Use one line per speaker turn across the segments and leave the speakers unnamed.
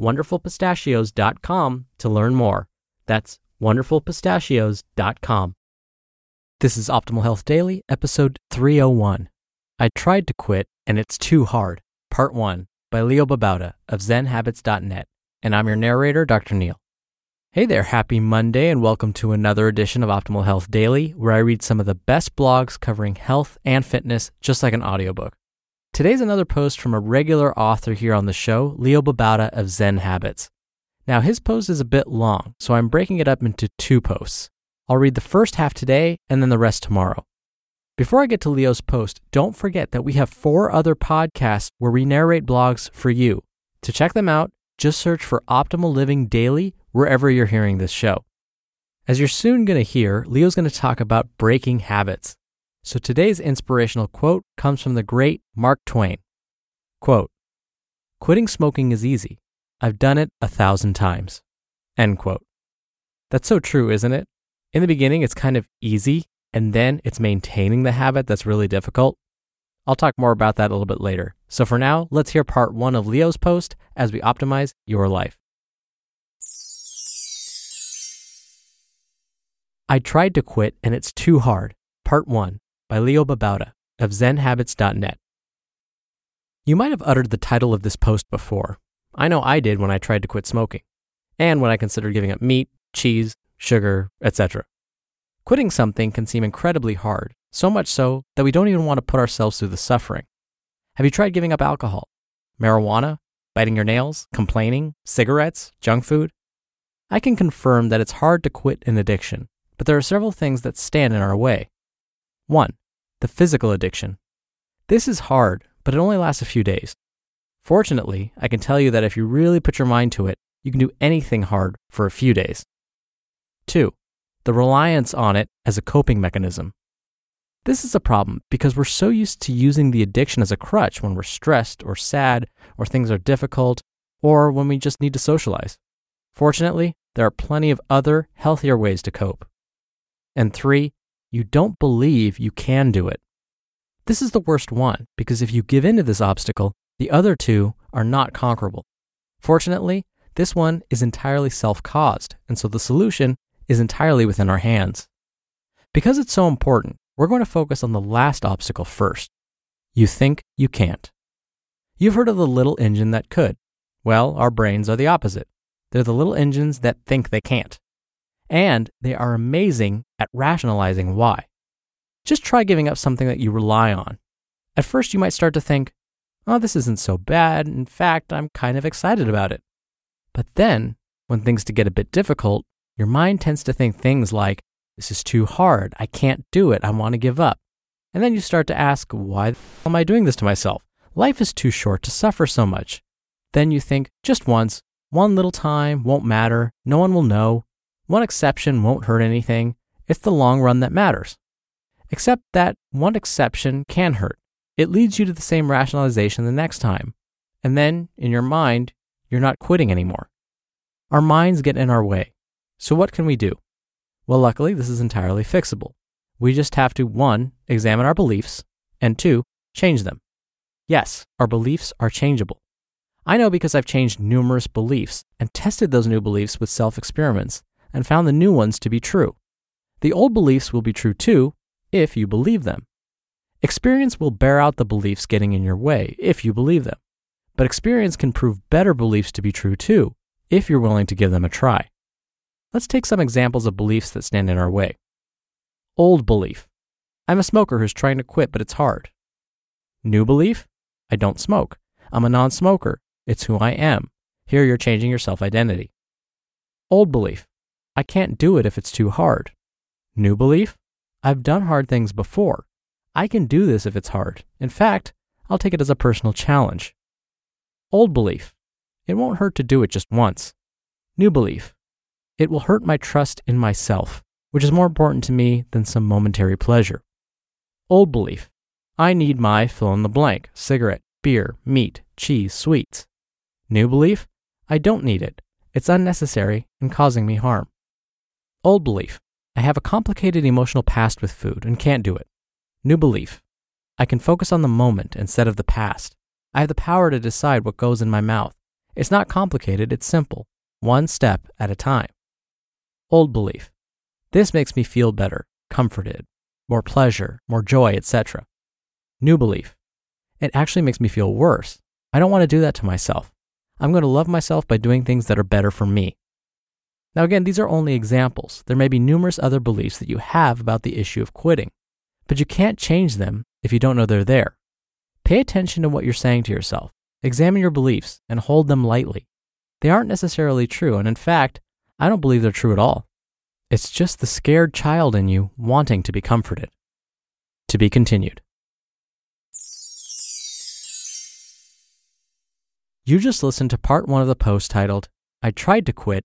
wonderfulpistachios.com to learn more. That's wonderfulpistachios.com. This is Optimal Health Daily, episode 301. I tried to quit and it's too hard. Part 1 by Leo Babauta of zenhabits.net. And I'm your narrator, Dr. Neal. Hey there, happy Monday, and welcome to another edition of Optimal Health Daily, where I read some of the best blogs covering health and fitness just like an audiobook. Today's another post from a regular author here on the show, Leo Babauta of Zen Habits. Now, his post is a bit long, so I'm breaking it up into two posts. I'll read the first half today and then the rest tomorrow. Before I get to Leo's post, don't forget that we have four other podcasts where we narrate blogs for you. To check them out, just search for Optimal Living Daily wherever you're hearing this show. As you're soon going to hear, Leo's going to talk about breaking habits. So today's inspirational quote comes from the great Mark Twain. Quote, Quitting smoking is easy. I've done it a thousand times. End quote. That's so true, isn't it? In the beginning, it's kind of easy, and then it's maintaining the habit that's really difficult. I'll talk more about that a little bit later. So for now, let's hear part one of Leo's post as we optimize your life. I tried to quit and it's too hard. Part one by Leo Babauta of ZenHabits.net. You might have uttered the title of this post before. I know I did when I tried to quit smoking, and when I considered giving up meat, cheese, sugar, etc. Quitting something can seem incredibly hard, so much so that we don't even want to put ourselves through the suffering. Have you tried giving up alcohol, marijuana, biting your nails, complaining, cigarettes, junk food? I can confirm that it's hard to quit an addiction, but there are several things that stand in our way. 1 the physical addiction. This is hard, but it only lasts a few days. Fortunately, I can tell you that if you really put your mind to it, you can do anything hard for a few days. 2. The reliance on it as a coping mechanism. This is a problem because we're so used to using the addiction as a crutch when we're stressed or sad or things are difficult or when we just need to socialize. Fortunately, there are plenty of other, healthier ways to cope. And three, you don't believe you can do it. This is the worst one because if you give in to this obstacle, the other two are not conquerable. Fortunately, this one is entirely self caused, and so the solution is entirely within our hands. Because it's so important, we're going to focus on the last obstacle first. You think you can't. You've heard of the little engine that could. Well, our brains are the opposite. They're the little engines that think they can't and they are amazing at rationalizing why. Just try giving up something that you rely on. At first, you might start to think, oh, this isn't so bad. In fact, I'm kind of excited about it. But then, when things get a bit difficult, your mind tends to think things like, this is too hard. I can't do it. I want to give up. And then you start to ask, why am I doing this to myself? Life is too short to suffer so much. Then you think, just once, one little time won't matter. No one will know. One exception won't hurt anything. It's the long run that matters. Except that one exception can hurt. It leads you to the same rationalization the next time. And then, in your mind, you're not quitting anymore. Our minds get in our way. So, what can we do? Well, luckily, this is entirely fixable. We just have to, one, examine our beliefs, and two, change them. Yes, our beliefs are changeable. I know because I've changed numerous beliefs and tested those new beliefs with self experiments and found the new ones to be true. The old beliefs will be true too if you believe them. Experience will bear out the beliefs getting in your way if you believe them. But experience can prove better beliefs to be true too if you're willing to give them a try. Let's take some examples of beliefs that stand in our way. Old belief I'm a smoker who's trying to quit, but it's hard. New belief I don't smoke. I'm a non smoker. It's who I am. Here you're changing your self identity. Old belief I can't do it if it's too hard. New belief I've done hard things before. I can do this if it's hard. In fact, I'll take it as a personal challenge. Old belief It won't hurt to do it just once. New belief It will hurt my trust in myself, which is more important to me than some momentary pleasure. Old belief I need my fill in the blank cigarette, beer, meat, cheese, sweets. New belief I don't need it. It's unnecessary and causing me harm. Old belief I have a complicated emotional past with food and can't do it. New belief I can focus on the moment instead of the past. I have the power to decide what goes in my mouth. It's not complicated, it's simple, one step at a time. Old belief This makes me feel better, comforted, more pleasure, more joy, etc. New belief It actually makes me feel worse. I don't want to do that to myself. I'm going to love myself by doing things that are better for me. Now, again, these are only examples. There may be numerous other beliefs that you have about the issue of quitting, but you can't change them if you don't know they're there. Pay attention to what you're saying to yourself. Examine your beliefs and hold them lightly. They aren't necessarily true, and in fact, I don't believe they're true at all. It's just the scared child in you wanting to be comforted. To be continued. You just listened to part one of the post titled, I Tried to Quit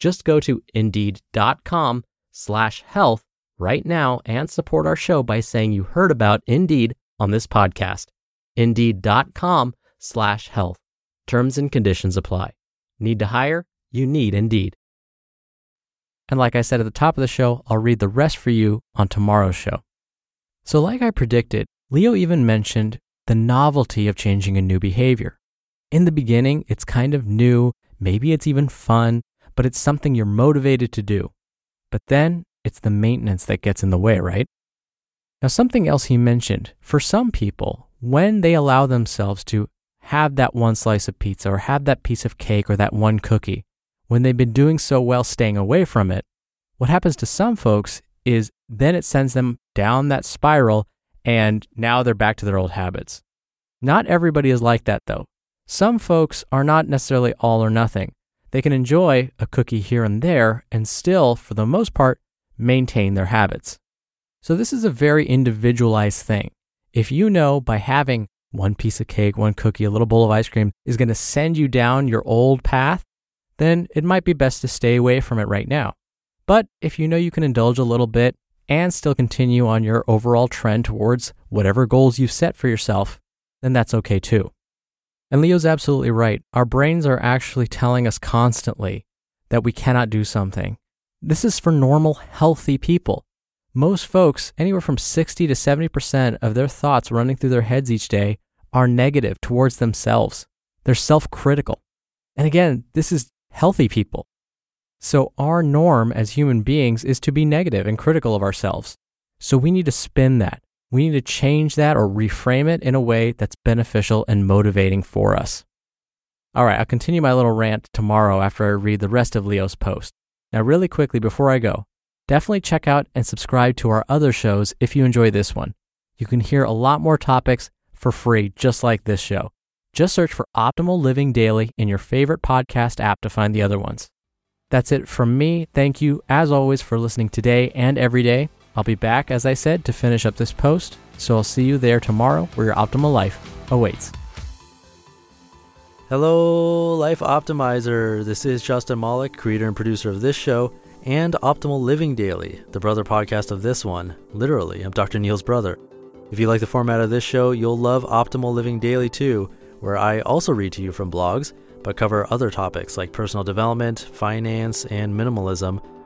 Just go to indeed.com slash health right now and support our show by saying you heard about Indeed on this podcast. Indeed.com slash health. Terms and conditions apply. Need to hire? You need Indeed. And like I said at the top of the show, I'll read the rest for you on tomorrow's show. So, like I predicted, Leo even mentioned the novelty of changing a new behavior. In the beginning, it's kind of new, maybe it's even fun, but it's something you're motivated to do. But then it's the maintenance that gets in the way, right? Now, something else he mentioned for some people, when they allow themselves to have that one slice of pizza or have that piece of cake or that one cookie, when they've been doing so well staying away from it, what happens to some folks is then it sends them down that spiral and now they're back to their old habits. Not everybody is like that though. Some folks are not necessarily all or nothing. They can enjoy a cookie here and there and still, for the most part, maintain their habits. So, this is a very individualized thing. If you know by having one piece of cake, one cookie, a little bowl of ice cream is going to send you down your old path, then it might be best to stay away from it right now. But if you know you can indulge a little bit and still continue on your overall trend towards whatever goals you've set for yourself, then that's okay too. And Leo's absolutely right. Our brains are actually telling us constantly that we cannot do something. This is for normal, healthy people. Most folks, anywhere from 60 to 70% of their thoughts running through their heads each day are negative towards themselves. They're self critical. And again, this is healthy people. So, our norm as human beings is to be negative and critical of ourselves. So, we need to spin that. We need to change that or reframe it in a way that's beneficial and motivating for us. All right, I'll continue my little rant tomorrow after I read the rest of Leo's post. Now, really quickly before I go, definitely check out and subscribe to our other shows if you enjoy this one. You can hear a lot more topics for free, just like this show. Just search for Optimal Living Daily in your favorite podcast app to find the other ones. That's it from me. Thank you, as always, for listening today and every day. I'll be back, as I said, to finish up this post, so I'll see you there tomorrow where your optimal life awaits.
Hello, Life Optimizer. This is Justin Malik, creator and producer of this show and Optimal Living Daily, the brother podcast of this one. Literally, I'm Dr. Neal's brother. If you like the format of this show, you'll love Optimal Living Daily too, where I also read to you from blogs, but cover other topics like personal development, finance, and minimalism